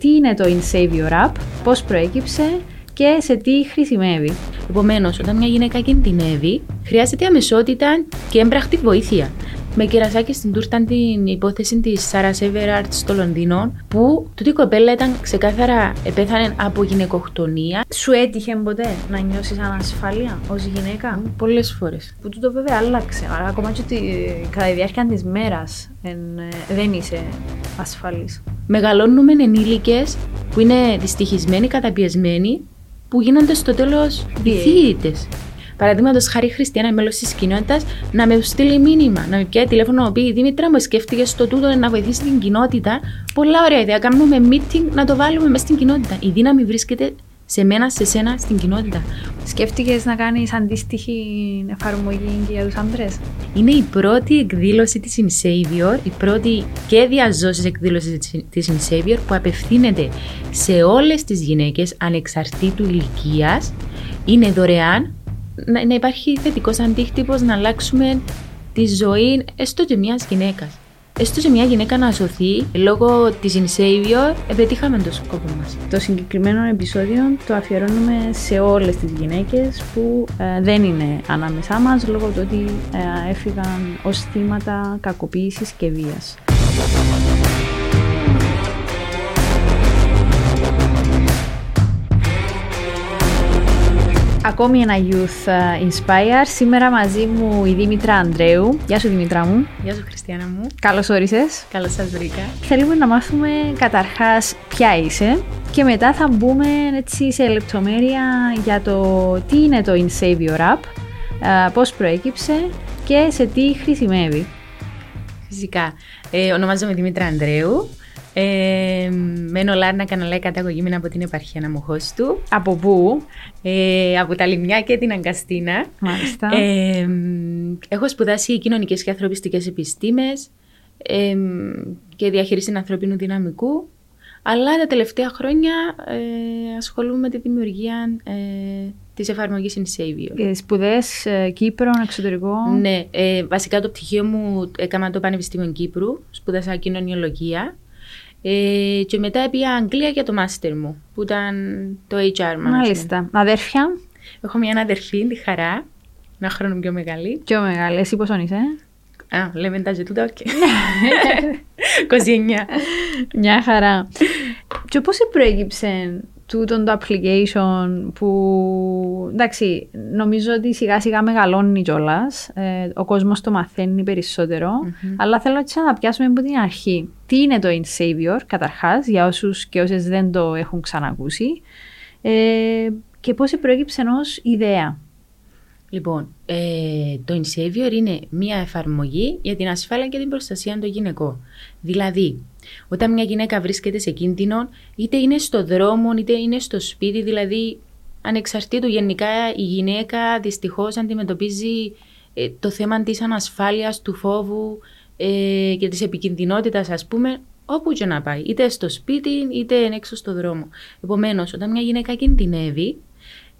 Τι είναι το InSavior App, πώς προέκυψε και σε τι χρησιμεύει. Επομένως, όταν μια γυναίκα κινδυνεύει, χρειάζεται αμεσότητα και έμπραχτη βοήθεια. Με κερασάκι στην τούρτα την υπόθεση της Σάρα Σέβεραρτ στο Λονδίνο, που τούτη η κοπέλα ήταν ξεκάθαρα επέθανε από γυναικοκτονία. Σου έτυχε ποτέ να νιώσεις ανασφάλεια ως γυναίκα; Πολλές φορές. Που τούτο βέβαια άλλαξε. Άρα, ακόμα και ότι κατά τη διάρκεια της μέρας δεν είσαι ασφαλής. Μεγαλώνουμε ενήλικες που είναι δυστυχισμένοι, καταπιεσμένοι, που γίνονται στο τέλος διθύητε. Παραδείγματος χάρη Χριστιανά, μέλο της κοινότητας, να με στείλει μήνυμα, να με πιάει τηλέφωνο, να πει Δήμητρα, μου σκέφτηκες το τούτο να βοηθήσεις την κοινότητα. Πολλά ωραία ιδέα. Κάνουμε meeting να το βάλουμε μέσα στην κοινότητα. Η δύναμη βρίσκεται σε μένα, σε σένα, στην κοινότητα. Σκέφτηκες να κάνεις αντίστοιχη εφαρμογή και για τους άντρες; Είναι η πρώτη εκδήλωση της InSavior, η πρώτη και διαζώσης εκδήλωση της InSavior που απευθύνεται σε όλες τις γυναίκες ανεξαρτήτου ηλικίας. Είναι δωρεάν, να, να υπάρχει θετικός αντίκτυπος να αλλάξουμε τη ζωή έστω και μιας γυναίκας. Έστω και μια γυναίκα να σωθεί λόγω της InSavior, πετύχαμε το σκόπο μας. Το συγκεκριμένο επεισόδιο το αφιερώνουμε σε όλες τις γυναίκες που ε, δεν είναι ανάμεσά μας λόγω του ότι ε, έφυγαν ως θύματα κακοποίησης και βίας. Ακόμη ένα Youth ε, Inspire. Σήμερα μαζί μου η Δήμητρα Ανδρέου. Γεια σου Δήμητρα μου. Γεια σου Χριστιανά μου. Καλώς όρισες. Καλώς σας βρήκα. Θέλουμε να μάθουμε καταρχάς ποια είσαι και μετά θα μπούμε έτσι σε λεπτομέρεια για το τι είναι το InSavior App, ε, πώς προέκυψε και σε τι χρησιμεύει. Φυσικά. Ε, ονομάζομαι Δήμητρα Ανδρέου. Ε, μένω Λάρνακα να λέει καταγωγή από την επαρχία Ναμοχώς του. Από πού; Ε, από τα Λιμιά και την Αγκαστίνα. Μάλιστα. Ε, έχω σπουδάσει κοινωνικές και ανθρωπιστικές επιστήμες ε, και διαχείριση ανθρώπινου δυναμικού. Αλλά τα τελευταία χρόνια ε, ασχολούμαι με τη δημιουργία ε, της εφαρμογής InSavior. Ε, σπουδές ε, Κύπρο, εξωτερικό. Ναι, ε, βασικά το πτυχίο μου έκανα το Πανεπιστήμιο Κύπρου, σπούδασα κοινωνιολογία. Ε, και μετά πήγα Αγγλία για το μάστερ μου, που ήταν το HR management. Μάλιστα. Αδέρφια; Έχω μια αδερφή, τη Χαρά, ένα χρόνο πιο μεγάλη. Πιο μεγάλη. Εσύ πόσο είσαι; Α, λέμε τα ζετούτα, οκέι. 29. Μια χαρά. Και πώς προέκυψε τούτο το application που εντάξει νομίζω ότι σιγά σιγά μεγαλώνει κιόλας. Ε, ο κόσμος το μαθαίνει αλλά θέλω έτσι να πιάσουμε από την αρχή. Τι είναι το InSavior καταρχάς για όσους και όσες δεν το έχουν ξανακούσει ε, και πώς προέκυψε ω ιδέα. Λοιπόν, ε, το InSavior είναι μια εφαρμογή για την ασφάλεια και την προστασία των γυναικών. Δηλαδή, όταν μια γυναίκα βρίσκεται σε κίνδυνο, είτε είναι στο δρόμο, είτε είναι στο σπίτι, δηλαδή ανεξαρτήτου γενικά η γυναίκα δυστυχώς αντιμετωπίζει ε, το θέμα της ανασφάλειας, του φόβου ε, και της επικινδυνότητας ας πούμε όπου και να πάει, είτε στο σπίτι είτε έξω στο δρόμο. Επομένως, όταν μια γυναίκα κινδυνεύει,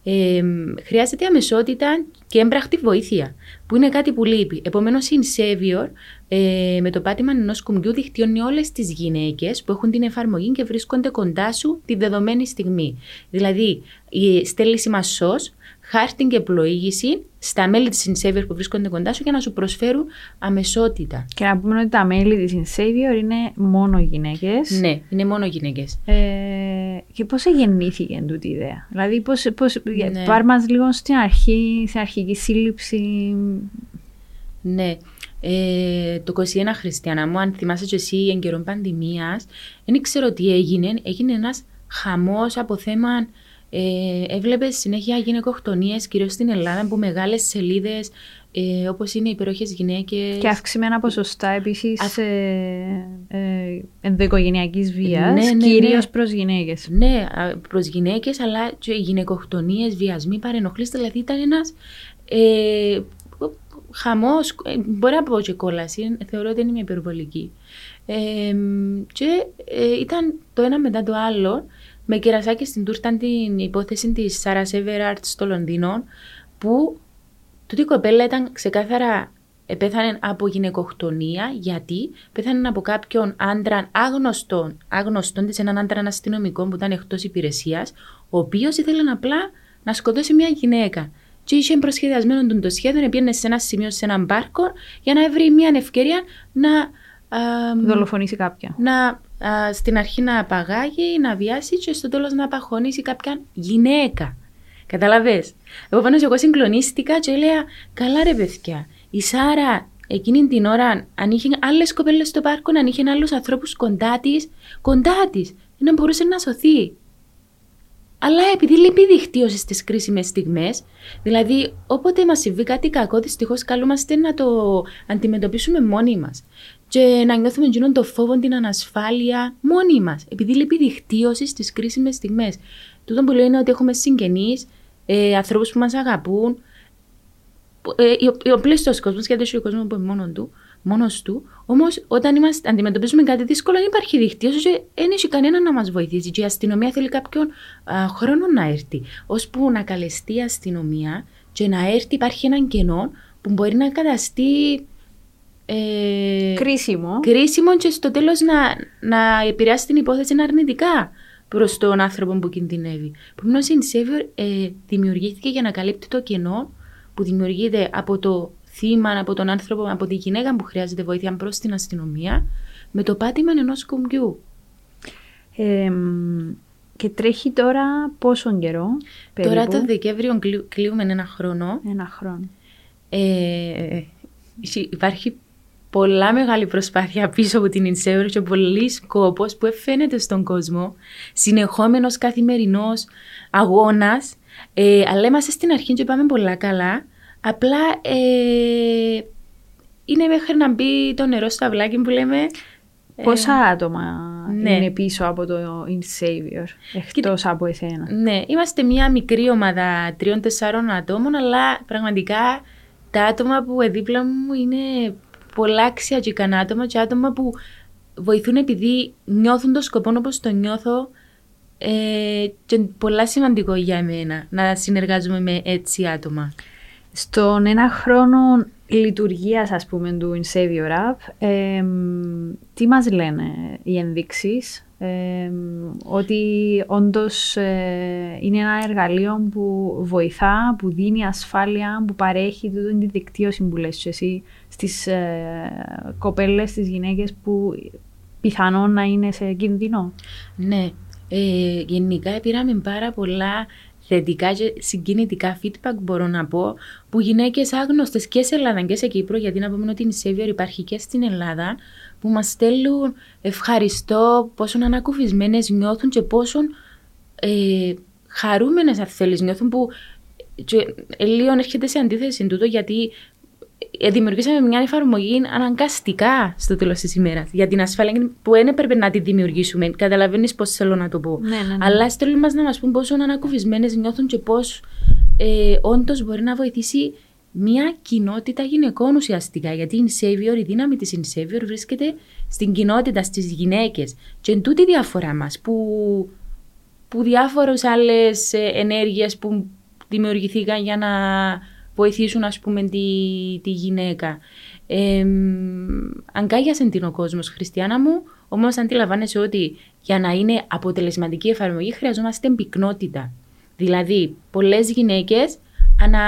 ε, χρειάζεται αμεσότητα και έμπραχτη βοήθεια, που είναι κάτι που λείπει. Επομένως, η Insavior ε, με το πάτημα ενός κουμπιού δικτυώνει όλες τις γυναίκες που έχουν την εφαρμογή και βρίσκονται κοντά σου τη δεδομένη στιγμή. Δηλαδή, στέλνει σημασό, χάρτη και πλοήγηση στα μέλη της Insavior που βρίσκονται κοντά σου για να σου προσφέρουν αμεσότητα. Και να πούμε ότι τα μέλη της Insavior είναι μόνο γυναίκες. Ναι, είναι μόνο γυναίκες. Ε, και πώς γεννήθηκε τούτη η ιδέα; Δηλαδή, πώς. Πώς, ναι. Πάρ μας λίγο στην αρχή, στην αρχική σύλληψη. Ναι. Ε, το 21 Χριστιανά μου, αν θυμάσαι και εσύ εν καιρό πανδημίας, δεν ξέρω τι έγινε. Έγινε ένας χαμός από θέμα ε, έβλεπες συνέχεια γυναικοκτονίες, κυρίως στην Ελλάδα, που μεγάλες σελίδες ε, όπως είναι οι υπεροχέ γυναίκες. Και αυξημένα ποσοστά επίσης Αυ... ε, ε, ενδοοικογενειακής βίας, ναι, ναι, κυρίως ναι. προς γυναίκες. Ναι, προς γυναίκες, αλλά και γυναικοκτονίες, βιασμοί, παρενοχλήσει. Δηλαδή ήταν ένας ε, χαμός. Ε, μπορεί να πω και κόλαση, θεωρώ ότι είναι μια υπερβολική. Ε, και ε, ήταν το ένα μετά το άλλο με κερασάκι στην τούρτα την υπόθεση της Σάρα Σέβεραρτ στο Λονδίνο, που τούτη η κοπέλα ήταν ξεκάθαρα πέθανε από γυναικοκτονία γιατί πέθανε από κάποιον άντρα άγνωστον, άγνωστον της, έναν άντρα αστυνομικό που ήταν εκτός υπηρεσίας, ο οποίος ήθελε απλά να σκοτώσει μια γυναίκα. Και είχε προσχεδιασμένο τον το σχέδιο, πήγαινε σε ένα σημείο, σε έναν πάρκο, για να βρει μια ευκαιρία να. Δολοφονήσει κάποια. Να στην αρχή να απαγάγει, να βιάσει και στο τέλος να απαχωνήσει κάποια γυναίκα. Καταλαβέ. Εγώ πάνω εγώ συγκλονίστηκα και έλεγα, καλά ρε παιδιά, η Σάρα εκείνη την ώρα, αν είχε άλλες κοπέλες στο πάρκο, αν είχε άλλους ανθρώπους κοντά της, κοντά της, να μπορούσε να σωθεί. Αλλά επειδή λείπει δικτύωση στις κρίσιμες στιγμές, δηλαδή όποτε μας συμβεί κάτι κακό, δυστυχώς καλούμαστε να το αντιμετωπίσουμε μόνοι μας. Και να νιώθουμε εκείνον το φόβο, την ανασφάλεια μόνοι μας. Επειδή λείπει δικτύωση στις κρίσιμες στιγμές. Τούτο που λέω είναι ότι έχουμε συγγενείς, ε, ανθρώπους που μας αγαπούν. Ε, ο πλήστο κόσμος, γιατί ο κόσμος που είναι μόνο του, μόνος του. Όμως, όταν είμαστε, αντιμετωπίζουμε κάτι δύσκολο, δεν υπάρχει δικτύωση και δεν έχει κανένα να μας βοηθήσει. Και η αστυνομία θέλει κάποιον α, χρόνο να έρθει. Ώσπου να καλεστεί η αστυνομία και να έρθει, υπάρχει έναν κενό που μπορεί να καταστεί. Ε, κρίσιμο. Κρίσιμο και στο τέλος να, να επηρεάσει την υπόθεση αρνητικά προ τον άνθρωπο που κινδυνεύει. Επομένω, η Savior ε, δημιουργήθηκε για να καλύπτει το κενό που δημιουργείται από το θύμα, από τον άνθρωπο, από τη γυναίκα που χρειάζεται βοήθεια προ την αστυνομία, με το πάτημα ενό κουμπιού. Ε, και τρέχει τώρα πόσο καιρό, περίπου. Τώρα το Δεκέμβριο κλείουμε ένα χρόνο. Ένα χρόνο. Ε, υπάρχει πολλά μεγάλη προσπάθεια πίσω από την Ινσέουρ και πολύ σκόπο που φαίνεται στον κόσμο. Συνεχόμενος καθημερινός αγώνας. Ε, αλλά είμαστε στην αρχή και πάμε πολλά καλά. Απλά ε, είναι μέχρι να μπει το νερό στο αυλάκι που λέμε. Ε, Πόσα άτομα ναι. είναι πίσω από το In Savior, εκτός από εσένα; Ναι, είμαστε μια μικρή ομάδα τριών-τεσσάρων ατόμων, αλλά πραγματικά τα άτομα που δίπλα μου είναι πολλά αξιατικά άτομα και άτομα που βοηθούν επειδή νιώθουν το σκοπό όπως το νιώθω ε, και πολλά σημαντικό για μένα να συνεργάζομαι με έτσι άτομα. Στον ένα χρόνο λειτουργίας, ας πούμε, του In Savior App, τι μας λένε οι ενδείξεις, ότι όντως ε, είναι ένα εργαλείο που βοηθά, που δίνει ασφάλεια, που παρέχει τούτη τη δικτύωση που λες εσύ στις ε, κοπέλες, στις γυναίκες που πιθανόν να είναι σε κίνδυνο; Ναι, ε, γενικά πήραμε πάρα πολλά θετικά και συγκινητικά feedback μπορώ να πω που γυναίκες άγνωστες και σε Ελλάδα και σε Κύπρο, γιατί να πούμε ότι η Σέβιορ υπάρχει και στην Ελλάδα, που μας στέλνουν ευχαριστώ, πόσο ανακουφισμένες νιώθουν και πόσο ε, χαρούμενες, αν θέλεις, νιώθουν που. Και, ε, λίγο έρχεται σε αντίθεση τούτο, γιατί ε, δημιουργήσαμε μια εφαρμογή αναγκαστικά στο τέλος της ημέρας για την ασφάλεια που δεν έπρεπε να τη δημιουργήσουμε. Καταλαβαίνεις πώς θέλω να το πω. Ναι, ναι, ναι. Αλλά στέλνουν μας να μας πούν πόσο ανακουφισμένες νιώθουν και πώς ε, όντως μπορεί να βοηθήσει μια κοινότητα γυναικών ουσιαστικά. Γιατί η Savior, η δύναμη της Savior βρίσκεται στην κοινότητα, στις γυναίκες. Και εν τούτη διαφορά μας που, που διάφορες άλλες ενέργειες που δημιουργηθήκαν για να βοηθήσουν ας πούμε τη, τη γυναίκα. Ε, αγκάγιασε την ο κόσμος, Χριστιανά μου, όμως αντιλαμβάνεσαι ότι για να είναι αποτελεσματική εφαρμογή χρειαζόμαστε πυκνότητα. Δηλαδή, πολλές γυναίκες ανά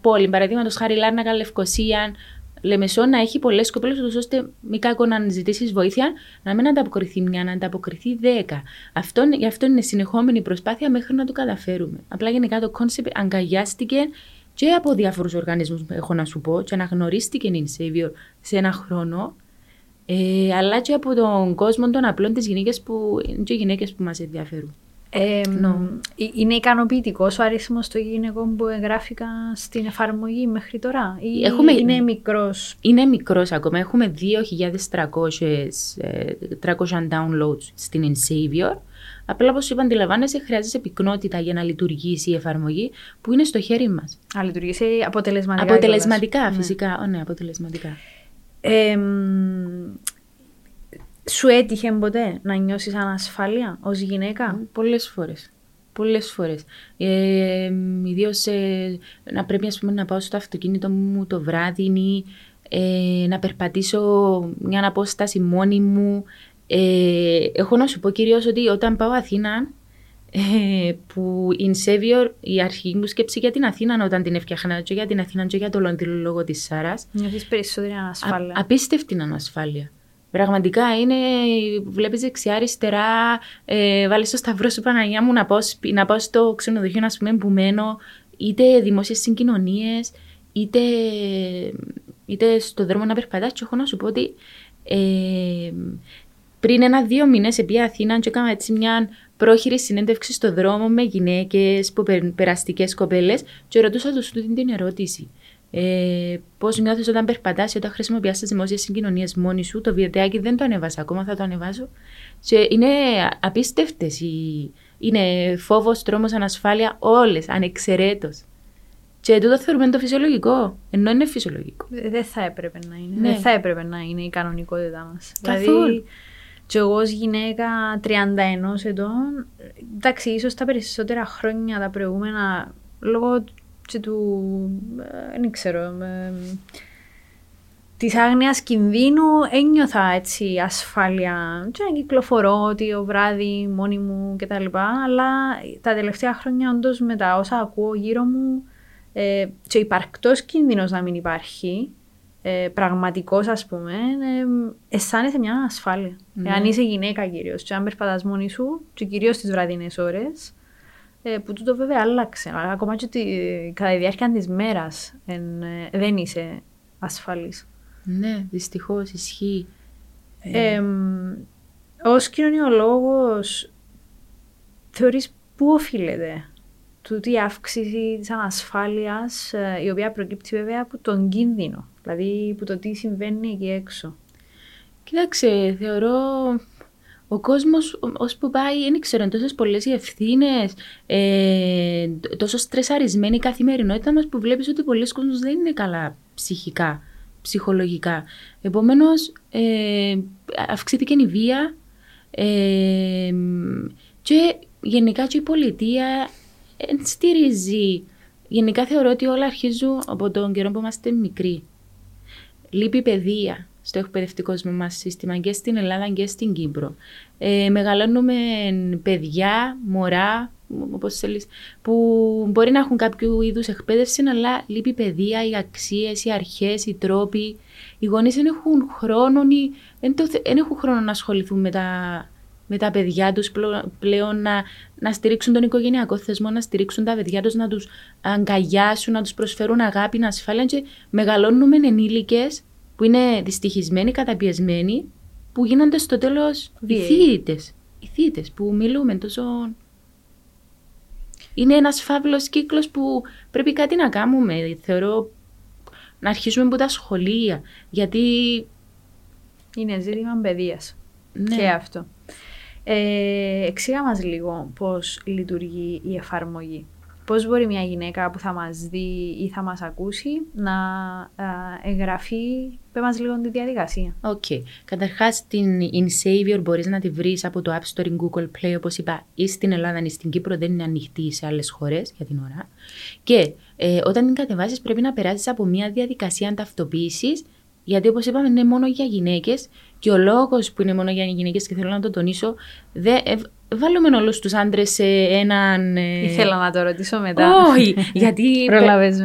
πόλη, παραδείγματος χάρη Λάρνακα, Λευκοσία, Λεμεσό να έχει πολλές κοπέλες, ώστε μη κάκο να ζητήσεις βοήθεια, να μην ανταποκριθεί μια, να ανταποκριθεί δέκα. Αυτό, γι' αυτό είναι συνεχόμενη προσπάθεια μέχρι να το καταφέρουμε. Απλά γενικά το concept αγκαλιάστηκε και από διάφορους οργανισμούς έχω να σου πω και αναγνωρίστηκε η InSavior σε ένα χρόνο ε, αλλά και από τον κόσμο των απλών τις γυναίκες που και γυναίκες που μας ενδιαφέρουν. Ε, Είναι ικανοποιητικό ο αριθμός των γυναικών που εγγράφηκαν στην εφαρμογή μέχρι τώρα, ή Έχουμε, είναι μικρός; Είναι μικρός ακόμα. Έχουμε 2.300 300 downloads στην InSavior Απλά, όπως είπα, αντιλαμβάνεσαι, χρειάζεσαι πυκνότητα για να λειτουργήσει η εφαρμογή που είναι στο χέρι μας. Να λειτουργήσει αποτελεσματικά. Αποτελεσματικά, ναι. φυσικά. Ναι. ναι, αποτελεσματικά. Ε, σου έτυχε ποτέ να νιώσεις ανασφάλεια ως γυναίκα; Πολλές φορές. Πολλές φορές. Ε, Ιδίως ε, να πρέπει ας πούμε, να πάω στο αυτοκίνητο μου το βράδυ ή ε, να περπατήσω μια απόσταση μόνη μου. Ε, έχω να σου πω κυρίως ότι όταν πάω Αθήνα, ε, που in Savior η αρχική μου σκέψη για την Αθήνα όταν την έφτιαχνα και για την Αθήνα και για το Λονδίνο λόγω της Σάρας. Νιώθεις περισσότερη ανασφάλεια. Α, απίστευτη ανασφάλεια. Πραγματικά είναι, βλέπεις δεξιά-αριστερά, ε, βάλεις το σταυρό σου Παναγία μου να πάω, να πάω στο ξενοδοχείο να πούμε που μένω, είτε δημόσιες συγκοινωνίες, είτε, είτε στο δρόμο να περπατάς. Και έχω να σου πω ότι ε, πριν ένα-δύο μήνες επί Αθήνα και έκανα έτσι μια πρόχειρη συνέντευξη στο δρόμο με γυναίκες, περαστικές κοπέλες, και ρωτούσα τους την ερώτηση. Ε, Πώς νιώθεις όταν περπατάς ή όταν χρησιμοποιεί τις δημόσιες συγκοινωνίες μόνη σου; Το βιντεάκι δεν το ανέβασα ακόμα, θα το ανεβάσω. Και είναι απίστευτες. Είναι φόβος, τρόμος, ανασφάλεια, όλες, ανεξαιρέτως. Και τούτο θεωρούμε το φυσιολογικό. Ενώ είναι φυσιολογικό. Ε, δεν θα έπρεπε να είναι. Ναι. Δεν θα έπρεπε να είναι η κανονικότητά μας. Καθόλου. Δηλαδή, και εγώ ως γυναίκα 31 ετών, εντάξει, ίσως τα περισσότερα χρόνια τα προηγούμενα, λόγω και του, ε, δεν ξέρω, ε, της άγνοιας κινδύνου ένιωθα έτσι ασφάλεια και να κυκλοφορώ ο βράδυ μόνη μου κτλ. Αλλά τα τελευταία χρόνια όντως με τα όσα ακούω γύρω μου ε, και υπαρκτός κίνδυνος να μην υπάρχει, ε, πραγματικός ας πούμε, ε, αισθάνεσαι μια ασφάλεια. Ναι. Αν είσαι γυναίκα κυρίως και αν περπατάς μόνη σου και κυρίως τις βραδινές ώρες, ε, που τούτο βέβαια άλλαξε. Ακόμα και ότι κατά τη διάρκεια της μέρας ε, δεν είσαι ασφαλής. Ναι, δυστυχώς ισχύει. Ε, ε, Ω κοινωνιολόγος, θεωρείς πού οφείλεται τούτη η αύξηση της ανασφάλειας, ε, η οποία προκύπτει βέβαια από τον κίνδυνο, δηλαδή από το τι συμβαίνει εκεί έξω. Κοίταξε, θεωρώ ο κόσμος, που πάει, δεν ξέρω, τόσες πολλές οι ευθύνες, ε, τόσο στρεσαρισμένη η καθημερινότητα μας που βλέπεις ότι πολλοί κόσμοι δεν είναι καλά ψυχικά, ψυχολογικά. Επομένως, ε, αυξήθηκε η βία ε, και γενικά και η πολιτεία στηρίζει. Γενικά θεωρώ ότι όλα αρχίζουν από τον καιρό που είμαστε μικροί. Λείπει παιδεία στο εκπαιδευτικό μα σύστημα και στην Ελλάδα και στην Κύπρο. Ε, μεγαλώνουμε παιδιά, μωρά, όπως θέλεις, που μπορεί να έχουν κάποιο είδους εκπαίδευση, αλλά λείπει παιδεία, οι αξίες, οι αρχές, οι τρόποι. Οι γονείς δεν έχουν χρόνο, δεν έχουν χρόνο να ασχοληθούν με τα, με τα παιδιά τους πλέον να, να στηρίξουν τον οικογενειακό θεσμό, να στηρίξουν τα παιδιά τους, να τους αγκαλιάσουν, να τους προσφέρουν αγάπη, ασφάλεια και μεγαλώνουμε ενήλικες που είναι δυστυχισμένοι, καταπιεσμένοι, που γίνονται στο τέλος οι θύτε. που μιλούμε τόσο. Είναι ένας φαύλος κύκλος που πρέπει κάτι να κάνουμε. Θεωρώ να αρχίσουμε από τα σχολεία. Γιατί. Είναι ζήτημα παιδείας. Ναι. Και αυτό. Ε, εξήγα μας λίγο πώς λειτουργεί η εφαρμογή. Πώς μπορεί μια γυναίκα που θα μας δει ή θα μας ακούσει να εγγραφεί, πες μας λίγο τη διαδικασία. Okay. Okay. Καταρχάς την InSavior μπορείς να τη βρεις από το App Store ή Google Play, όπως είπα, ή στην Ελλάδα ή στην Κύπρο, δεν είναι ανοιχτή σε άλλες χώρες για την ώρα. Και ε, όταν την κατεβάσεις πρέπει να περάσεις από μια διαδικασία ταυτοποίησης, γιατί όπως είπαμε είναι μόνο για γυναίκες και ο λόγος που είναι μόνο για γυναίκες και θέλω να το τονίσω, δε, ε, βάλουμε όλους τους άντρες σε έναν. Ε, Ήθελα να το ρωτήσω μετά. Όχι, γιατί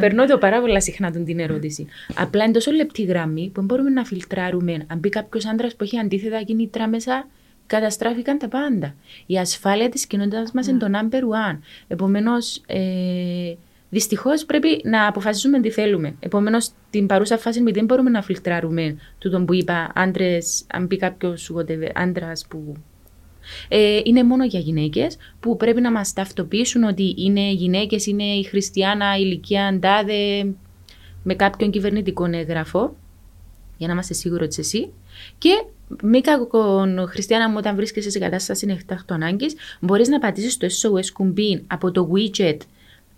περνώ το πάρα πολλά συχνά την ερώτηση. Απλά είναι τόσο λεπτή γραμμή που μπορούμε να φιλτράρουμε. Αν μπει κάποιος άντρας που έχει αντίθετα κινήτρα μέσα, καταστράφηκαν τα πάντα. Η ασφάλεια της κοινότητας μας είναι το number one. Επομένως, ε, δυστυχώς πρέπει να αποφασίσουμε τι θέλουμε. Επομένως, την παρούσα φάση δεν μπορούμε να φιλτράρουμε τούτο που είπα άντρες, αν μπει κάποιος άντρας που ε, είναι μόνο για γυναίκες που πρέπει να μας ταυτοποιήσουν ότι είναι γυναίκες, είναι η χριστιανά ηλικία αντάδε με κάποιον κυβερνητικό έγγραφο, για να είμαστε σίγουροι ότι εσύ. Και μη κακόν χριστιανά μου, όταν βρίσκεσαι σε κατάσταση εκτάκτου ανάγκης, μπορείς να πατήσεις το SOS κουμπί από το widget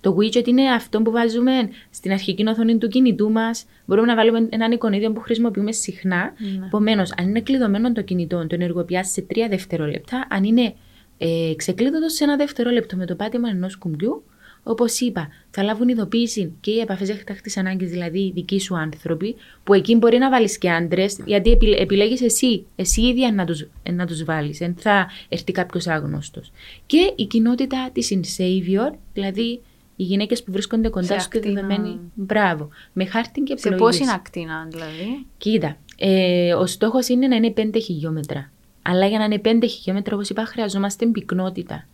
το widget είναι αυτό που βάζουμε στην αρχική οθόνη του κινητού μας. Μπορούμε να βάλουμε έναν εικονίδιο που χρησιμοποιούμε συχνά. Mm. Επομένως, αν είναι κλειδωμένο το κινητό, το ενεργοποιάς σε τρία δευτερόλεπτα. Αν είναι ε, ξεκλείδωτος σε ένα δευτερόλεπτο με το πάτημα ενός κουμπιού, Όπως είπα, θα λάβουν ειδοποίηση και οι επαφές έκτακτη ανάγκης, δηλαδή οι δικοί σου άνθρωποι, που εκεί μπορεί να βάλεις και άντρες, γιατί επιλέγεις εσύ, εσύ ίδια να τους να τους βάλεις. Δεν θα έρθει κάποιος άγνωστος. Και η κοινότητα της In Savior, δηλαδή οι γυναίκες που βρίσκονται κοντά σου και δεδομένοι. Μπράβο. Με χάρτη και επιλογή. Σε πόση ακτίνα, δηλαδή; Κοίτα. Ε, ο στόχος είναι να είναι 5 χιλιόμετρα. Αλλά για να είναι 5 χιλιόμετρα, όπως είπα, χρειαζόμαστε πυκνότητα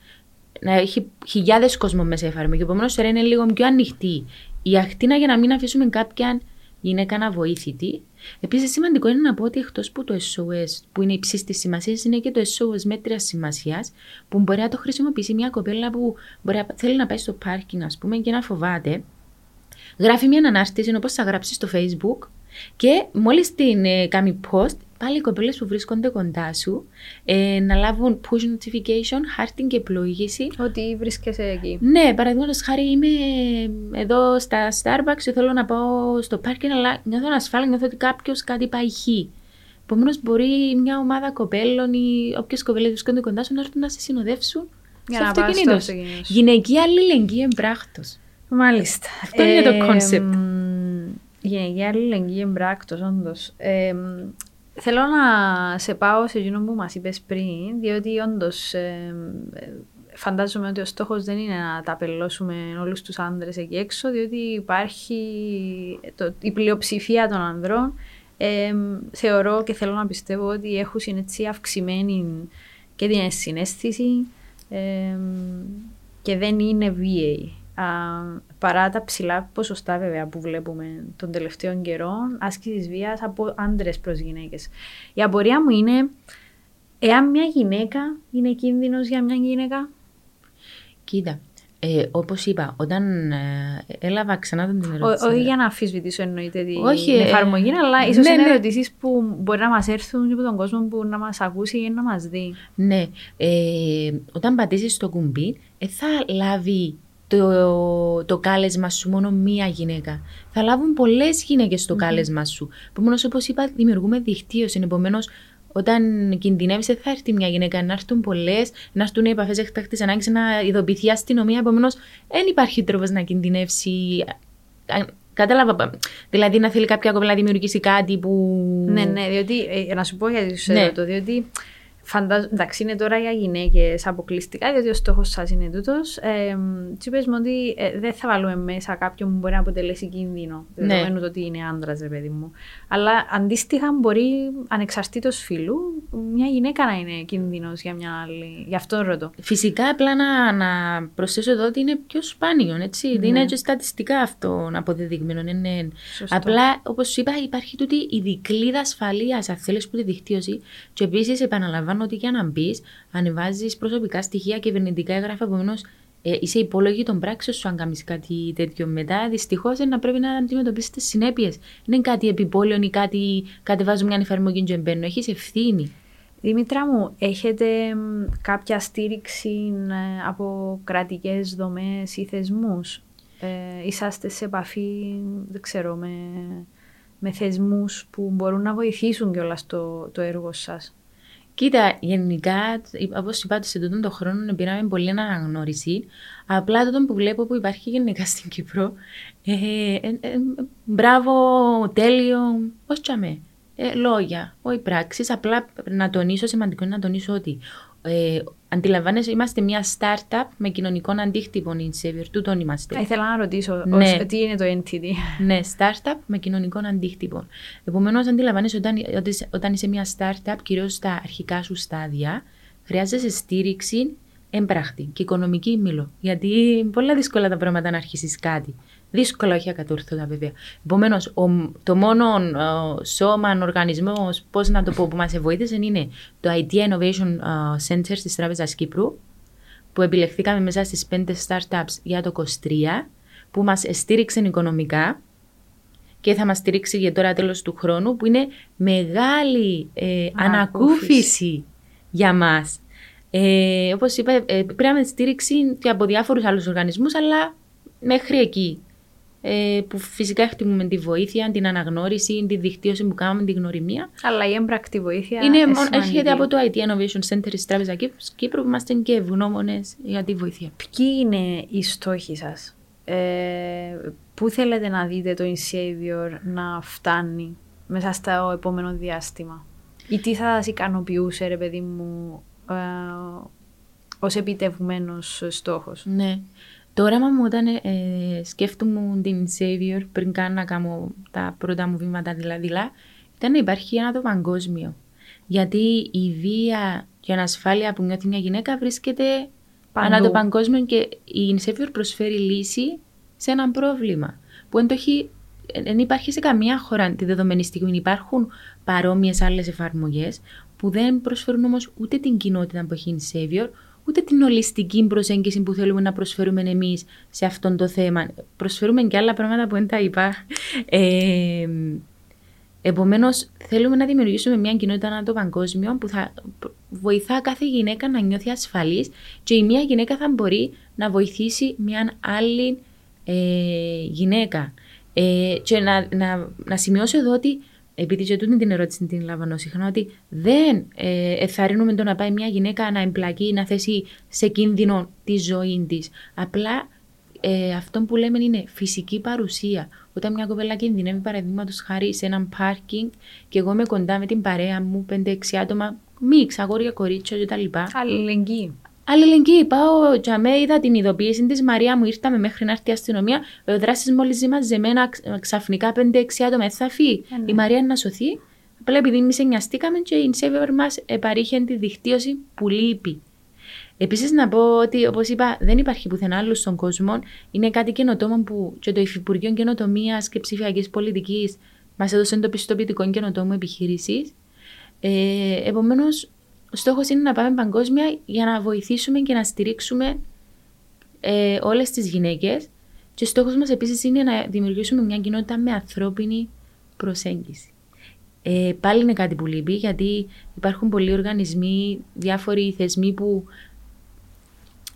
να έχει χιλιάδες κόσμος μέσα η εφαρμογή. Επομένως, τώρα είναι λίγο πιο ανοιχτή η ακτίνα για να μην αφήσουμε κάποια γυναίκα να βοήθητη. Επίσης, σημαντικό είναι να πω ότι εκτός που το SOS, που είναι υψής της σημασίας, είναι και το SOS μέτρια σημασίας, που μπορεί να το χρησιμοποιήσει μια κοπέλα που μπορεί να θέλει να πάει στο πάρκινγκ, ας πούμε, και να φοβάται. Γράφει μια ανάρτηση όπως θα γράψεις στο Facebook και μόλις την ε, κάνει post, πάλι οι κοπέλες που βρίσκονται κοντά σου ε, να λάβουν push notification, χάρτη και πλοήγηση. Ότι βρίσκεσαι εκεί. Ναι, παραδείγματος χάρη είμαι εδώ στα Starbucks και θέλω να πάω στο πάρκινγκ, αλλά νιώθω ασφάλεια, νιώθω ότι κάποιος κάτι πάει.. Επομένως, μπορεί μια ομάδα κοπέλων ή όποιες κοπέλες βρίσκονται κοντά σου να έρθουν να σε συνοδεύσουν για στο να αυτοκίνητο. Γυναικεία αλληλεγγύη εμπράκτως. Μάλιστα. Αυτό είναι το concept. Γυναικεία αλληλεγγύη εμπράκτως, όντως. Ε, Θέλω να σε πάω σε εκείνο που μας είπες πριν, διότι όντως ε, φαντάζομαι ότι ο στόχος δεν είναι να τα απελώσουμε όλους τους άντρες εκεί έξω, διότι υπάρχει το, η πλειοψηφία των ανδρών. Ε, θεωρώ και θέλω να πιστεύω ότι έχουν έτσι αυξημένη και την συνέστηση ε, και δεν είναι βίαιοι παρά τα ψηλά ποσοστά βέβαια που βλέπουμε των τελευταίων καιρών άσκησης βίας από άντρες προς γυναίκες. Η απορία μου είναι, εάν μια γυναίκα είναι κίνδυνος για μια γυναίκα; Κοίτα, ε, Όπως είπα, όταν ε, έλαβα ξανά την ερώτηση. Όχι για να αφισβητήσω εννοείται την Όχι, ε, εφαρμογή, αλλά ίσως ναι, είναι ναι. ερωτήσεις που μπορεί να μας έρθουν από τον κόσμο που να μας ακούσει ή να μας δει. Ναι. Ε, όταν πατήσεις το κουμπί, ε, θα λάβει το, το κάλεσμα σου μόνο μία γυναίκα. Θα λάβουν πολλές γυναίκες το mm-hmm. κάλεσμα σου. Επομένως, όπως είπα, δημιουργούμε δικτύωση. Επομένως, όταν κινδυνεύεις, θα έρθει μια γυναίκα, να έρθουν πολλές, να έρθουν επαφές εκτακτή ανάγκης, να ειδοποιηθεί η αστυνομία. Επομένως, δεν υπάρχει τρόπος να κινδυνεύσει. Κατάλαβα. Δηλαδή, να θέλει κάποια κοπέλα να δημιουργήσει κάτι που. Ναι, ναι, διότι. Ε, να σου πω γιατί σου ναι. το, διότι Φαντάζομαι, εντάξει, είναι τώρα για γυναίκες αποκλειστικά, γιατί ο στόχος σας είναι τούτος. Ε, Τι πες μου ότι ε, δεν θα βάλουμε μέσα κάποιον που μπορεί να αποτελέσει κίνδυνο, ναι. δεδομένου το ότι είναι άντρας, ρε παιδί μου. Αλλά αντίστοιχα μπορεί, ανεξαρτήτως φίλου, μια γυναίκα να είναι κίνδυνος για μια άλλη. Γι' αυτό ρωτώ. Φυσικά, απλά να, να προσθέσω εδώ ότι είναι πιο σπάνιο. Έτσι. Ναι. Είναι έτσι στατιστικά αυτό αποδεδειγμένο. Ναι, ναι. Απλά, όπως είπα, υπάρχει τούτη η δικλίδα ασφαλείας, αν θέλεις, που τη δικτύωση. Και επίσης, επαναλαμβάνω ότι για να μπεις, ανεβάζεις προσωπικά στοιχεία και κυβερνητικά έγγραφα. Επομένως, ε, είσαι υπόλογη των πράξεων σου αν κάνεις κάτι τέτοιο μετά. Δυστυχώς να πρέπει να αντιμετωπίσεις τις συνέπειες. Δεν είναι κάτι επιπόλαιο ή κάτι κατεβάζω μια εφαρμογή και μπαίνω. Έχεις ευθύνη. Δημήτρα μου, έχετε κάποια στήριξη ε, από κρατικές δομές ή θεσμούς; Ε, είσαστε σε επαφή, δεν ξέρω, με, με θεσμούς που μπορούν να βοηθήσουν κιόλας το, το έργο σας; Κοίτα, γενικά, όπως είπα, σε τούτον τον χρόνο πήραμε πολύ αναγνώριση. Απλά τότε που βλέπω που υπάρχει γενικά στην Κύπρο, ε, ε, ε, μπράβο, τέλειο, πώς τσαμέ. Ε, λόγια, όχι πράξεις. Απλά να τονίσω, σημαντικό είναι να τονίσω ότι ε, αντιλαμβάνεσαι, είμαστε μια startup με κοινωνικό αντίκτυπο in Savior. Τούτον είμαστε. Ήθελα να ρωτήσω, ναι. τι είναι το entity; Ναι, startup με κοινωνικό αντίκτυπο. Επομένως, αντιλαμβάνεσαι όταν, όταν είσαι μια startup, κυρίως στα αρχικά σου στάδια, χρειάζεσαι στήριξη έμπραχτη και οικονομική μήλο. Γιατί είναι πολλά δύσκολα τα πράγματα να αρχίσεις κάτι. Δύσκολα, όχι ακατόρθωτα βέβαια. Επομένως, το μόνο σώμα, οργανισμός, πώς να το πω, που μας βοήθησε είναι το IT Innovation Center της Τράπεζας Κύπρου, που επιλεχθήκαμε μέσα στις πέντε startups για το 2023, που μας στήριξε οικονομικά και θα μας στηρίξει για τώρα τέλος του χρόνου, που είναι μεγάλη ε, ανακούφιση για μας. Ε, Όπως είπα, ε, πήραμε στήριξη και από διάφορους άλλους οργανισμούς, αλλά μέχρι εκεί ε, που φυσικά εκτιμούμε τη βοήθεια, την αναγνώριση, τη δικτύωση που κάνουμε, την γνωριμία. Αλλά η έμπρακτη βοήθεια. Είναι, έρχεται από το IT Innovation Center της Τράπεζας Κύπρου που είμαστε και ευγνώμονες για τη βοήθεια. Ποιοι είναι οι στόχοι σας, ε, Πού θέλετε να δείτε το InSavior να φτάνει μέσα στο επόμενο διάστημα, ή τι θα σας ικανοποιούσε, ρε παιδί μου, ε, ως επιτευγμένος στόχος; Ναι. Το όραμα μου όταν ε, σκέφτομαι την Savior πριν κάνω να κάνω τα πρώτα μου βήματα δηλαδή, ήταν να υπάρχει ένα το παγκόσμιο. Γιατί η βία και η ανασφάλεια που νιώθει μια γυναίκα βρίσκεται Παντού. ανά το παγκόσμιο και η Savior προσφέρει λύση σε ένα πρόβλημα που δεν υπάρχει σε καμία χώρα τη δεδομένη στιγμή. Υπάρχουν παρόμοιες άλλες εφαρμογές που δεν προσφέρουν όμως ούτε την κοινότητα που έχει η Savior, ούτε την ολιστική προσέγγιση που θέλουμε να προσφέρουμε εμείς σε αυτό το θέμα. Προσφέρουμε και άλλα πράγματα που δεν τα είπα. Ε, Επομένως, θέλουμε να δημιουργήσουμε μια κοινότητα ανά το παγκόσμιο που θα βοηθά κάθε γυναίκα να νιώθει ασφαλής και η μία γυναίκα θα μπορεί να βοηθήσει μια άλλη ε, γυναίκα. Ε, και να, να, να σημειώσω εδώ ότι επειδή και τούτη την ερώτηση την λαμβάνω συχνά, ότι δεν ε, εθαρρύνουμε το να πάει μια γυναίκα να εμπλακεί, να θέσει σε κίνδυνο τη ζωή της. Απλά ε, αυτό που λέμε είναι φυσική παρουσία. Όταν μια κοπέλα κινδυνεύει, παραδείγματος χάρη σε έναν πάρκινγκ και εγώ είμαι κοντά με την παρέα μου, 5-6 άτομα, μίξ, αγόρια, κορίτσια κτλ. Αλληλεγγύη. Αλληλεγγύη. Πάω, τζαμέ, είδα την ειδοποίηση της Μαρία μου, ήρθαμε μέχρι να έρθει η αστυνομία. Ο δράσης μόλις μαζεμένα ξαφνικά 5-6 άτομα, θα φύγει. Ε, ναι. Η Μαρία να σωθεί. Απλά επειδή εμείς νοιαστήκαμε και η Σέβερ μας επαρήχε τη δικτύωση που λείπει. Επίσης, να πω ότι, όπως είπα, δεν υπάρχει πουθενά άλλο στον κόσμο. Είναι κάτι καινοτόμο που και το Υφυπουργείο Καινοτομίας και Ψηφιακής Πολιτικής μας έδωσε το πιστοποιητικό καινοτόμο επιχείρησης. Ε, Επομένως, ο στόχος είναι να πάμε παγκόσμια για να βοηθήσουμε και να στηρίξουμε ε, όλες τις γυναίκες. Και ο στόχος μας επίσης είναι να δημιουργήσουμε μια κοινότητα με ανθρώπινη προσέγγιση. Ε, πάλι είναι κάτι που λείπει, γιατί υπάρχουν πολλοί οργανισμοί, διάφοροι θεσμοί που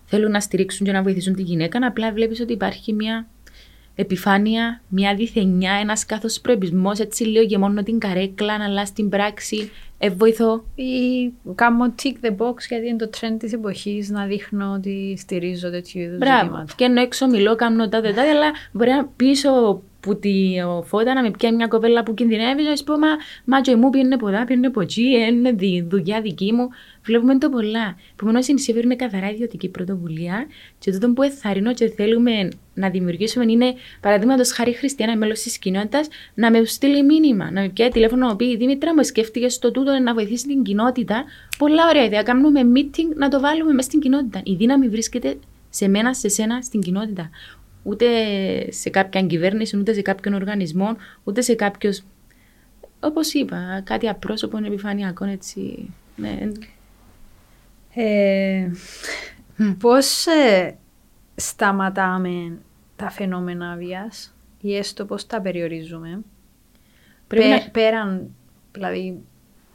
θέλουν να στηρίξουν και να βοηθήσουν τη γυναίκα. Απλά βλέπεις ότι υπάρχει μια επιφάνεια, μια διθενιά, ένας κάθος προεπισμός, έτσι λίγο και μόνο την καρέκλα, αλλάς στην πράξη ε, βοηθώ. Ή κάνω tick the box γιατί είναι το trend της εποχής να δείχνω ότι στηρίζω τέτοιου είδους ζητήματα. Και ενώ έξω μιλώ, κάνω τα τάδε, αλλά μπορεί να πίσω που τη φώτα να με πιάνει μια κοπέλα που κινδυνεύει, να πω μα, μα και μου πιένε ποδά, πιένε ποτσί, είναι τη δουλειά δική μου. Βλέπουμε το πολλά. Επομένως, η νησί είναι καθαρά ιδιωτική πρωτοβουλία και τούτο που εθαρρύνω και θέλουμε να δημιουργήσουμε είναι, παραδείγματος χάρη Χριστιανά, μέλος της κοινότητας, να με στείλει μήνυμα, να με πιάει τηλέφωνο, να πει Δήμητρα, μου σκέφτηκες στο τούτο να βοηθήσεις την κοινότητα. Πολλά ωραία ιδέα. Κάνουμε meeting να το βάλουμε μέσα στην κοινότητα. Η δύναμη βρίσκεται σε μένα, σε σένα, στην κοινότητα ούτε σε κάποια κυβέρνηση, ούτε σε κάποιον οργανισμό, ούτε σε κάποιος. Όπως είπα, κάτι απρόσωπο, επιφανειακό, έτσι. Ναι. Ε, πώς ε, σταματάμε τα φαινόμενα βίας ή έστω πώς τα περιορίζουμε; Πέραν δηλαδή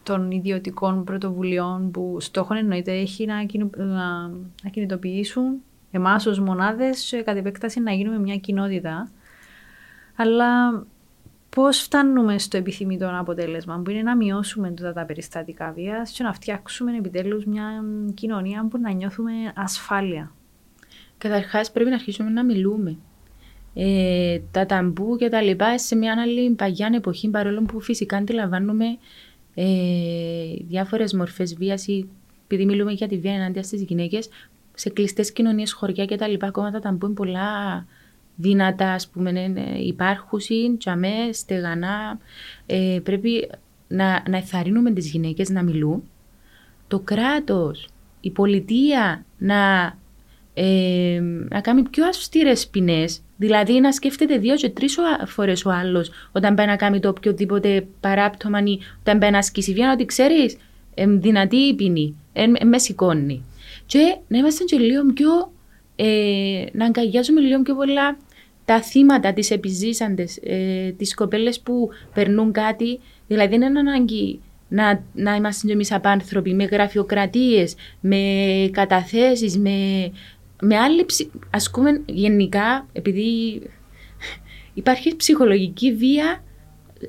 των ιδιωτικών πρωτοβουλειών που στόχον εννοείται έχει να, να, να κινητοποιήσουν εμάς ως μονάδες, κατ' επέκταση να γίνουμε μια κοινότητα. Αλλά πώς φτάνουμε στο επιθυμητό αποτέλεσμα, που είναι να μειώσουμε tota τα περιστατικά βίας και να φτιάξουμε επιτέλους μια κοινωνία που να νιώθουμε ασφάλεια. Καταρχάς, πρέπει να αρχίσουμε να μιλούμε. Ε, τα ταμπού και τα λοιπά σε μια άλλη παγιά εποχή, παρόλο που φυσικά αντιλαμβάνουμε ε, διάφορες μορφές βίας ή επειδή μιλούμε για τη βία ενάντια στις γυναίκες, σε κλειστές κοινωνίες, χωριά και τα λοιπά, ακόμα τα ταμπού είναι πολλά δυνατά, ας πούμε, υπάρχουν, τζαμέ, στεγανά. Ε, πρέπει να, να εθαρρύνουμε τις γυναίκες να μιλούν. Το κράτος, η πολιτεία να, ε, να κάνει πιο αυστηρές ποινές, δηλαδή να σκέφτεται δύο και τρεις φορές ο άλλος όταν πάει να κάνει το οποιοδήποτε παράπτωμα ή όταν πάει να ασκήσει βία, ότι ξέρεις, ε, δυνατή η ποινή, ε, με σηκώνει και να είμαστε και λίγο πιο, ε, να αγκαλιάζουμε λίγο πιο πολλά τα θύματα, τις επιζήσαντες, ε, τις κοπέλες που περνούν κάτι. Δηλαδή είναι ανάγκη να, να είμαστε και εμείς απάνθρωποι με γραφειοκρατίες, με καταθέσεις, με, με άλλη Ασκούμε γενικά, επειδή υπάρχει ψυχολογική βία.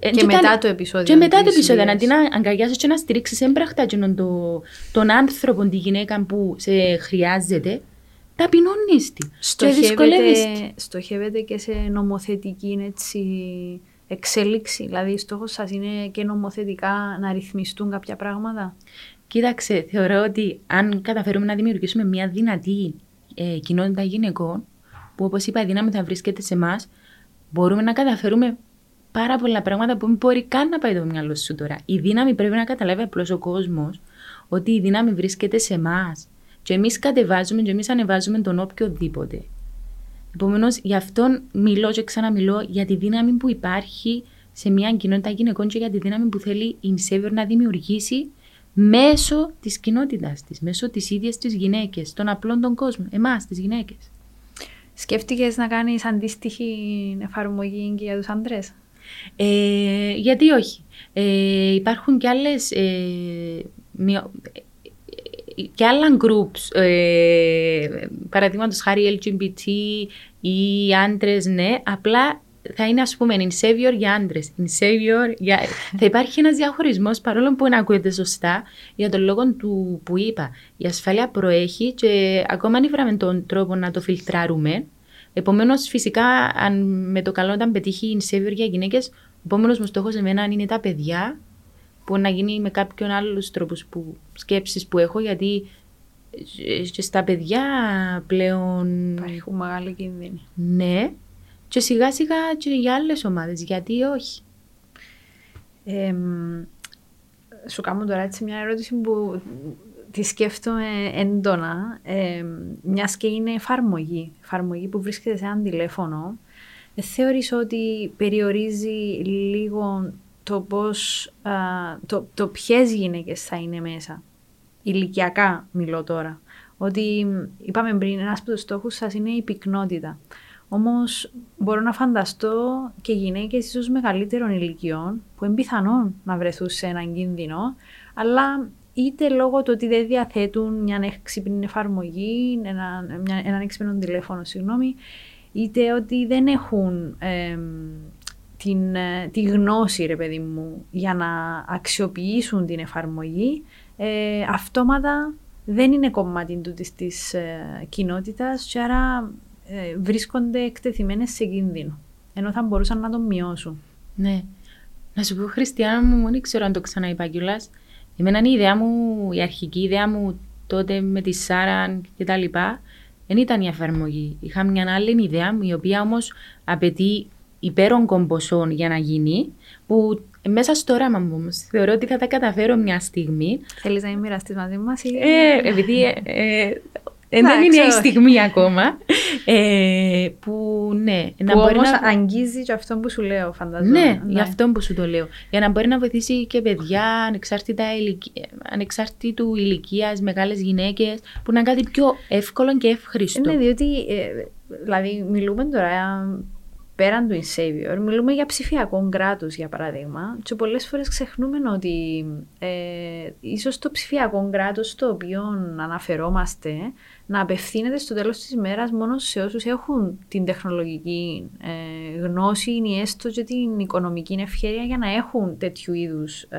Ε, Και ήταν- μετά το επεισόδιο. και μετά το της επεισόδιο, να βίας. την α- αγκαλιάσεις και να στηρίξεις έμπρακτα εκείνον το, τον άνθρωπο, τη γυναίκα που σε χρειάζεται, ταπεινώνεις τη. Και δυσκολεύεις τη. Στοχεύεται, στοχεύεται και σε νομοθετική έτσι, εξέλιξη. Δηλαδή, στόχος σας είναι και νομοθετικά να ρυθμιστούν κάποια πράγματα; Κοίταξε, θεωρώ ότι αν καταφέρουμε να δημιουργήσουμε μια δυνατή ε, κοινότητα γυναικών, που όπως είπα η δύναμη θα βρίσκεται σε εμάς, μπορούμε να καταφέρουμε πάρα πολλά πράγματα που δεν μπορεί καν να πάει το μυαλό σου τώρα. Η δύναμη πρέπει να καταλάβει απλώς ο κόσμος ότι η δύναμη βρίσκεται σε εμάς. Και εμείς κατεβάζουμε και εμείς ανεβάζουμε τον οποιοδήποτε. Επομένως, γι' αυτό μιλώ και ξαναμιλώ για τη δύναμη που υπάρχει σε μια κοινότητα γυναικών και για τη δύναμη που θέλει η Savior να δημιουργήσει μέσω της κοινότητα της, μέσω της ίδιας της γυναίκες, των απλών των κόσμων, εμάς, τις γυναίκες. Σκέφτηκες να κάνεις αντίστοιχη εφαρμογή και για τους άντρες; Ε, γιατί όχι. Ε, υπάρχουν και άλλες ε, μειο- ε, και άλλα groups, ε, παραδείγματος χάρη LGBT ή άντρες, ναι, απλά θα είναι ας πούμε in savior για άντρες, in savior για... θα υπάρχει ένας διαχωρισμός παρόλο που να ακούγεται σωστά για τον λόγο του που είπα. Η ασφάλεια προέχει και ακόμα αν βράμε τον τρόπο να το φιλτράρουμε, Επομένως, φυσικά, αν με το καλό όταν πετύχει η savior για γυναίκες, ο επόμενος μου στόχος εμένα είναι τα παιδιά, που να γίνει με κάποιον άλλους τρόπους που, σκέψεις που έχω, γιατί ε, και στα παιδιά πλέον. Υπάρχουν μεγάλη κίνδυνοι. Ναι, και σιγά σιγά και για άλλες ομάδες. Γιατί όχι. Εμ, σου κάνω τώρα έτσι μια ερώτηση που τη σκέφτομαι έντονα, ε, μιας και είναι εφαρμογή, εφαρμογή που βρίσκεται σε ένα τηλέφωνο, ε, θεωρείς ότι περιορίζει λίγο το πώς, α, το, το ποιες γυναίκες θα είναι μέσα. Ηλικιακά μιλώ τώρα. Ότι μ, είπαμε πριν, ένας από τους στόχους σας είναι η πυκνότητα. Όμως μπορώ να φανταστώ και γυναίκες ίσως μεγαλύτερων ηλικιών που είναι πιθανόν να βρεθούν σε έναν κίνδυνο, αλλά είτε λόγω του ότι δεν διαθέτουν μια έξυπνη εφαρμογή, ένα, μια, έναν έξυπνο τηλέφωνο, συγγνώμη, είτε ότι δεν έχουν εμ, την, ε, τη γνώση, ρε παιδί μου, για να αξιοποιήσουν την εφαρμογή, ε, αυτόματα δεν είναι κομμάτι τούτης της ε, κοινότητας και άρα ε, βρίσκονται εκτεθειμένες σε κίνδυνο, ενώ θα μπορούσαν να τον μειώσουν. Ναι. Να σου πω, Χριστιανά μου, δεν ξέρω αν το ξαναείπα κιόλας. Εμένα η ιδέα μου, η αρχική ιδέα μου τότε με τη Σάρα και τα λοιπά, δεν ήταν η εφαρμογή. Είχα μια άλλη ιδέα, η οποία όμως απαιτεί υπέρογκων ποσών για να γίνει, που μέσα στο όραμα μου όμως θεωρώ ότι θα τα καταφέρω μια στιγμή. Θέλεις να μοιραστείς μαζί μας ή... Ε, επειδή ε, ε, ε, δεν Εντάξει, είναι η όχι. στιγμή ακόμα. Ε, που ναι, που να μπορεί όμως να... αγγίζει και αυτό που σου λέω, φανταζόμαι. Ναι, γι' αυτό που σου το λέω. Για να μπορεί να βοηθήσει και παιδιά ανεξάρτητα ηλικία, ανεξάρτητου ηλικίας, μεγάλες γυναίκες, που να είναι κάτι πιο εύκολο και εύχριστο. Ναι, διότι ε, δηλαδή μιλούμε τώρα πέραν του InSavior, μιλούμε για ψηφιακό κράτος, για παράδειγμα. Και πολλές φορές ξεχνούμε ότι ε, ίσως το ψηφιακό κράτος το οποίο αναφερόμαστε να απευθύνεται στο τέλος της ημέρας μόνο σε όσους έχουν την τεχνολογική ε, γνώση ή έστω και την οικονομική ευχαίρεια για να έχουν τέτοιου είδους ε,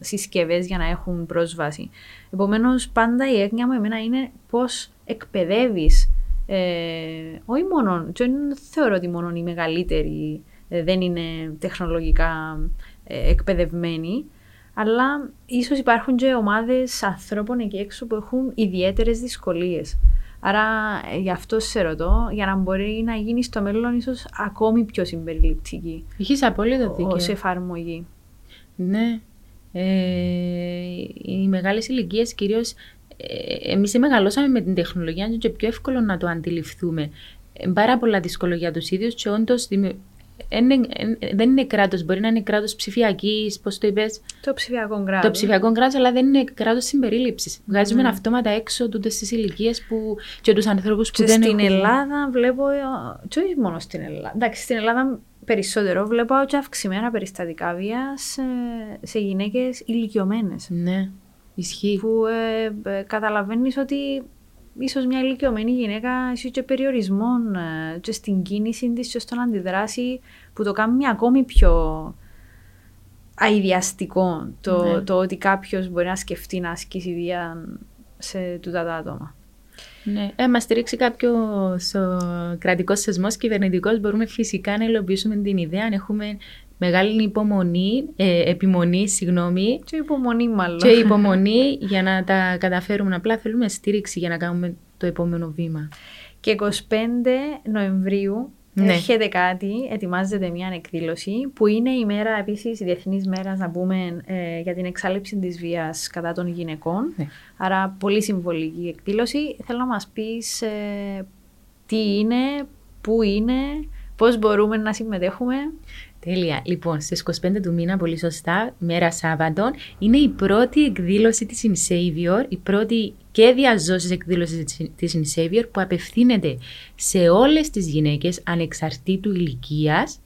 συσκευές για να έχουν πρόσβαση. Επομένως, πάντα η έγνοια μου εμένα είναι πώς εκπαιδεύεις ε, όχι μόνο, και δεν θεωρώ ότι μόνο οι μεγαλύτεροι ε, δεν είναι τεχνολογικά ε, εκπαιδευμένοι, αλλά ίσως υπάρχουν και ομάδες ανθρώπων εκεί έξω που έχουν ιδιαίτερες δυσκολίες. Άρα ε, γι' αυτό σε ρωτώ, για να μπορεί να γίνει στο μέλλον ίσως ακόμη πιο συμπεριληπτική Έχει απόλυτο δίκιο. ως εφαρμογή. Ναι. Ε, οι μεγάλες ηλικίες κυρίως. Ε, Εμείς μεγαλώσαμε με την τεχνολογία και πιο εύκολο να το αντιληφθούμε. Ε, πάρα πολλά δύσκολο για τους ίδιους και όντως δεν είναι κράτος. Μπορεί να είναι κράτος ψηφιακής, πώς το είπες; Το ψηφιακό κράτος. Το ψηφιακό κράτος, αλλά δεν είναι κράτος συμπερίληψης. Βγάζουμε αυτόματα έξω τούτες τις ηλικίες που... και τους ανθρώπους που Και δεν στην έχουν. Ελλάδα βλέπω, ε, και όχι μόνο στην Ελλάδα, εντάξει, στην Ελλάδα περισσότερο βλέπω και αυξημένα περιστατικά βίας ε, σε γυναίκες ηλικιωμένες. Ναι, ισχύει. Που ε, ε, καταλαβαίνεις ότι ίσως μια ηλικιωμένη γυναίκα έχει και περιορισμών ε, και στην κίνηση της και στον αντιδράσει που το κάνει ακόμη πιο αειδιαστικό το, Ναι. το ότι κάποιος μπορεί να σκεφτεί να ασκήσει βία σε τούτα τα άτομα. Ναι. Ε, μας στηρίξει κάποιο κρατικός θεσμό, κυβερνητικός, μπορούμε φυσικά να υλοποιήσουμε την ιδέα. Αν έχουμε μεγάλη υπομονή, ε, επιμονή, συγγνώμη, Και υπομονή μάλλον. και υπομονή για να τα καταφέρουμε. Απλά θέλουμε στήριξη για να κάνουμε το επόμενο βήμα. Και 25 Νοεμβρίου Ναι. έρχεται κάτι, ετοιμάζεται μια εκδήλωση που είναι η μέρα επίσης, η Διεθνής Μέρα να πούμε ε, για την εξάλληψη της βίας κατά των γυναικών. Ναι. Άρα πολύ συμβολική εκδήλωση. Θέλω να μας πεις ε, τι είναι, πού είναι, πώς μπορούμε να συμμετέχουμε. Τέλεια. Λοιπόν, στις 25 του μήνα, πολύ σωστά, μέρα Σάββατο, είναι η πρώτη εκδήλωση της InSavior, η πρώτη και διαζώσης εκδήλωσης της- της InSavior που απευθύνεται σε όλες τις γυναίκες ανεξαρτήτου ηλικίας.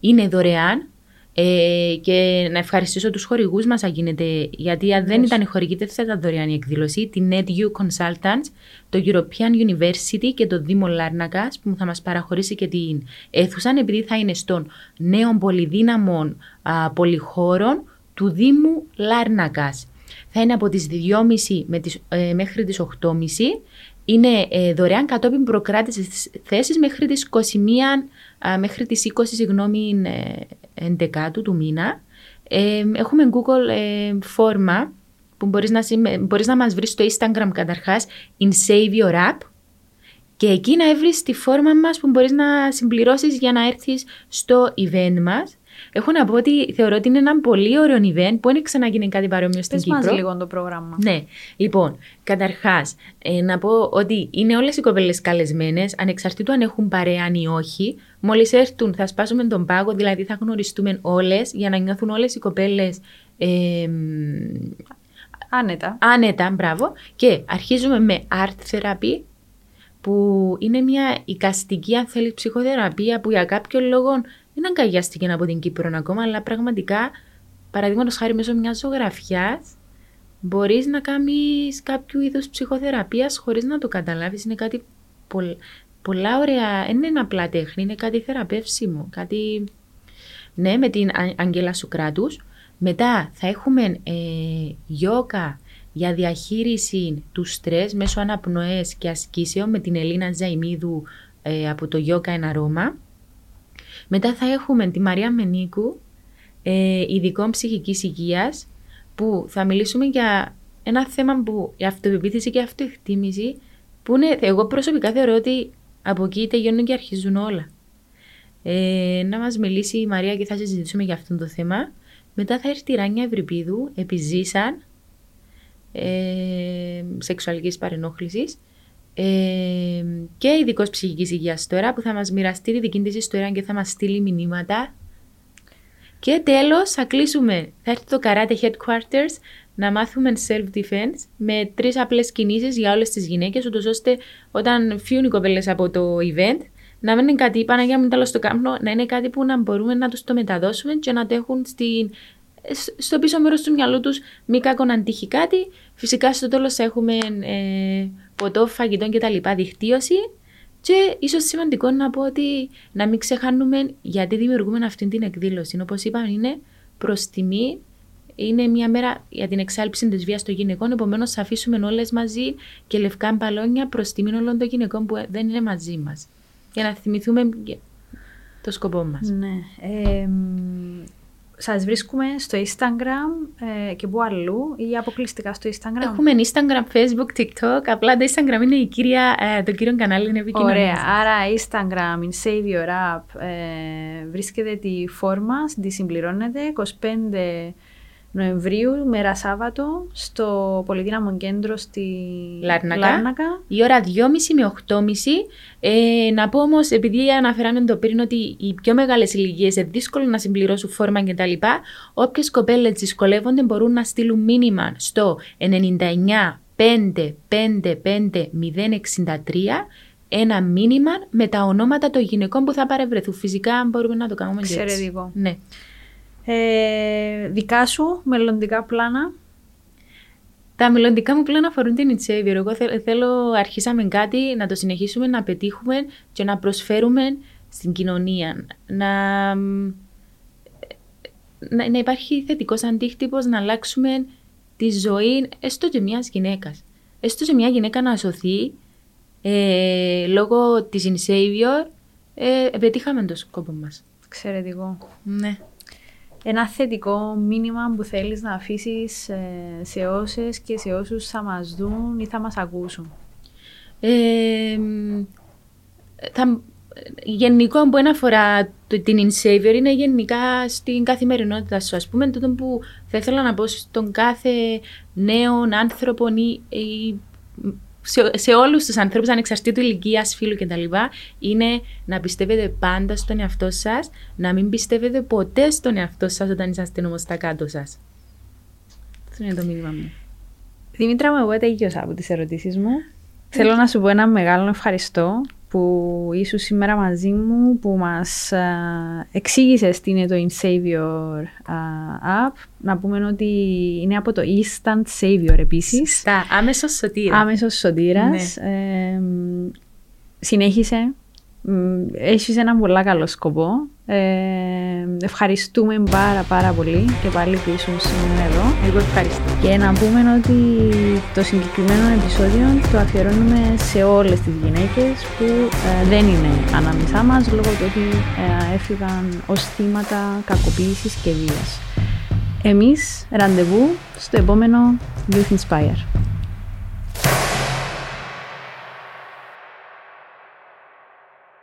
Είναι δωρεάν ε, και να ευχαριστήσω τους χορηγούς μας αν γίνεται, γιατί αν δεν Yes. ήταν οι χορηγοί δεν θα ήταν δωρεάν η εκδήλωση, την NetU Consultants, το European University και το Δήμο Λάρνακας που θα μας παραχωρήσει και την αίθουσα επειδή θα είναι στον νέο πολυδύναμων α, πολυχώρων του Δήμου Λάρνακας. Θα είναι από τις 2.30 με τις, ε, μέχρι τις 8.30. Είναι ε, δωρεάν κατόπιν προκράτησης της θέσης μέχρι τις 21, α, μέχρι τις 20 συγγνώμη, ε, 11 του μήνα. Ε, έχουμε Google ε, φόρμα που μπορείς να, συμμε- μπορείς να μας βρεις στο Instagram καταρχάς in Save Your App και εκεί να βρεις τη φόρμα μας που μπορείς να συμπληρώσεις για να έρθεις στο event μας. Έχω να πω ότι θεωρώ ότι είναι ένα πολύ ωραίο event που δεν ξαναγίνει κάτι παρόμοιο στην Πες μας Κύπρο. λίγο το πρόγραμμα. Ναι, λοιπόν, καταρχάς, να πω ότι είναι όλες οι κοπέλες καλεσμένες, ανεξαρτήτου αν έχουν παρέα ή όχι. Μόλις έρθουν, θα σπάσουμε τον πάγο, δηλαδή θα γνωριστούμε όλες για να νιώθουν όλες οι κοπέλες Άνετα. άνετα, μπράβο. Και αρχίζουμε με art therapy, που είναι μια οικαστική, αν θέλεις, ψυχοθεραπεία που για κάποιο λόγο δεν αγκαλιάστηκε από την Κύπρο ακόμα, αλλά πραγματικά, παραδείγματος χάρη μέσω μιας ζωγραφιάς, μπορείς να κάνεις κάποιο είδου ψυχοθεραπείας χωρίς να το καταλάβεις. Είναι κάτι πολ- πολλά ωραία. Δεν είναι απλά τέχνη, είναι κάτι θεραπεύσιμο. Κάτι. Ναι, με την Α- Αγγέλα Σουκράτους. Μετά θα έχουμε ε, γιόκα για διαχείριση του στρες μέσω αναπνοές και ασκήσεων με την Ελίνα Ζαϊμίδου ε, από το Γιόκα Ένα Ρώμα. Μετά θα έχουμε τη Μαρία Μενίκου, ε, ειδικών ψυχικής υγείας, που θα μιλήσουμε για ένα θέμα που η αυτοπεποίθηση και η αυτοεκτίμηση, που είναι, εγώ προσωπικά θεωρώ ότι από εκεί τελειώνουν και αρχίζουν όλα. Ε, να μας μιλήσει η Μαρία και θα συζητήσουμε για αυτό το θέμα. Μετά θα έρθει η Ράνια Ευρυπίδου, επιζήσαν, ε, σεξουαλικής παρενόχλησης ε, και ειδικός ψυχικής υγείας τώρα που θα μας μοιραστεί τη δική της ιστορία και θα μας στείλει μηνύματα. Και τέλος θα κλείσουμε, θα έρθει το Karate Headquarters να μάθουμε self-defense με τρεις απλές κινήσεις για όλες τις γυναίκες ούτως ώστε όταν φύγουν οι κοπέλες από το event να μην είναι κάτι, Παναγία μου τέλος στο κάμπνο, να είναι κάτι που να μπορούμε να τους το μεταδώσουμε και να το έχουν στην, στο πίσω μέρος του μυαλού τους μη κακό να τύχει κάτι. Φυσικά στο τέλος θα έχουμε ε, ποτό, φαγητό και τα λοιπά, δικτύωση. Και ίσως σημαντικό να πω ότι να μην ξεχάνουμε γιατί δημιουργούμε αυτή την εκδήλωση. Όπως είπαμε είναι προς τιμή, είναι μια μέρα για την εξάλληψη της βίας των γυναικών, επομένως θα αφήσουμε όλες μαζί και λευκά μπαλόνια προς τιμή όλων των γυναικών που δεν είναι μαζί μας. Για να θυμηθούμε το σκοπό μας. Ναι. Ε, σας βρίσκουμε στο Instagram ε, και που αλλού ή αποκλειστικά στο Instagram; Έχουμε Instagram, Facebook, TikTok. Απλά το Instagram είναι η κύρια, ε, το κύριο κανάλι είναι επικοινωνία. Ωραία. Άρα Instagram, in Save Your App, ε, βρίσκεται τη φόρμα, τη συμπληρώνετε 25 Νοεμβρίου, μέρα Σάββατο, στο Πολυδύναμο Κέντρο στη Λάρνακα. Η ώρα 2.30 με 8.30. Ε, να πω όμως, επειδή αναφέραμε το πριν ότι οι πιο μεγάλες ηλικίες είναι δύσκολο να συμπληρώσουν φόρμα κτλ. Όποιες κοπέλες δυσκολεύονται μπορούν να στείλουν μήνυμα στο 99 5 5 5 063 ένα μήνυμα με τα ονόματα των γυναικών που θα παρευρεθούν. Φυσικά μπορούμε να το κάνουμε και έτσι. Εξαιρετικό. Ναι. Ε, δικά σου μελλοντικά πλάνα; Τα μελλοντικά μου πλέον αφορούν την Savior. Εγώ θέλω, αρχίσαμε κάτι, να το συνεχίσουμε, να πετύχουμε και να προσφέρουμε στην κοινωνία. Να, να, να υπάρχει θετικός αντίκτυπος, να αλλάξουμε τη ζωή έστω και μιας γυναίκας. Έστω και μια γυναίκα να σωθεί ε, λόγω της In Savior, ε, πετύχαμε τον σκόπο μας. Εξαιρετικό. Ναι. Ένα θετικό μήνυμα που θέλεις να αφήσεις ε, σε όσες και σε όσους θα μας δουν ή θα μας ακούσουν. Ε, θα, γενικό που αφορά την InSavior είναι γενικά στην καθημερινότητα σου. Ας πούμε, τούτο που θα ήθελα να πω στον κάθε νέο άνθρωπο ή, ή σε, σε όλους τους ανθρώπους, ανεξαρτήτου ηλικία, φίλου κτλ., είναι να πιστεύετε πάντα στον εαυτό σας, να μην πιστεύετε ποτέ στον εαυτό σας όταν είσαστε όμως στα κάτω σας. Αυτό είναι το μήνυμα μου. Δημήτρα μου, εγώ τελείωσα από τις ερωτήσεις μου. Θέλω να σου πω ένα μεγάλο ευχαριστώ που ήσουν σήμερα μαζί μου, που μας εξήγησε τι είναι το InSavior app. Να πούμε ότι είναι από το Instant Savior επίσης. Στα άμεσος σωτήρας. Άμεσος σωτήρας. Ναι. συνέχισε. Έχεις έναν πολύ καλό σκοπό. Ε, ευχαριστούμε πάρα πάρα πολύ και πάλι που ήσουν σήμερα εδώ. Εγώ ευχαριστώ. Και να πούμε ότι το συγκεκριμένο επεισόδιο το αφιερώνουμε σε όλες τις γυναίκες που ε, δεν είναι ανάμεσά μας λόγω του ότι ε, έφυγαν ως θύματα κακοποίησης και βίας. Εμείς ραντεβού στο επόμενο Youth Inspire.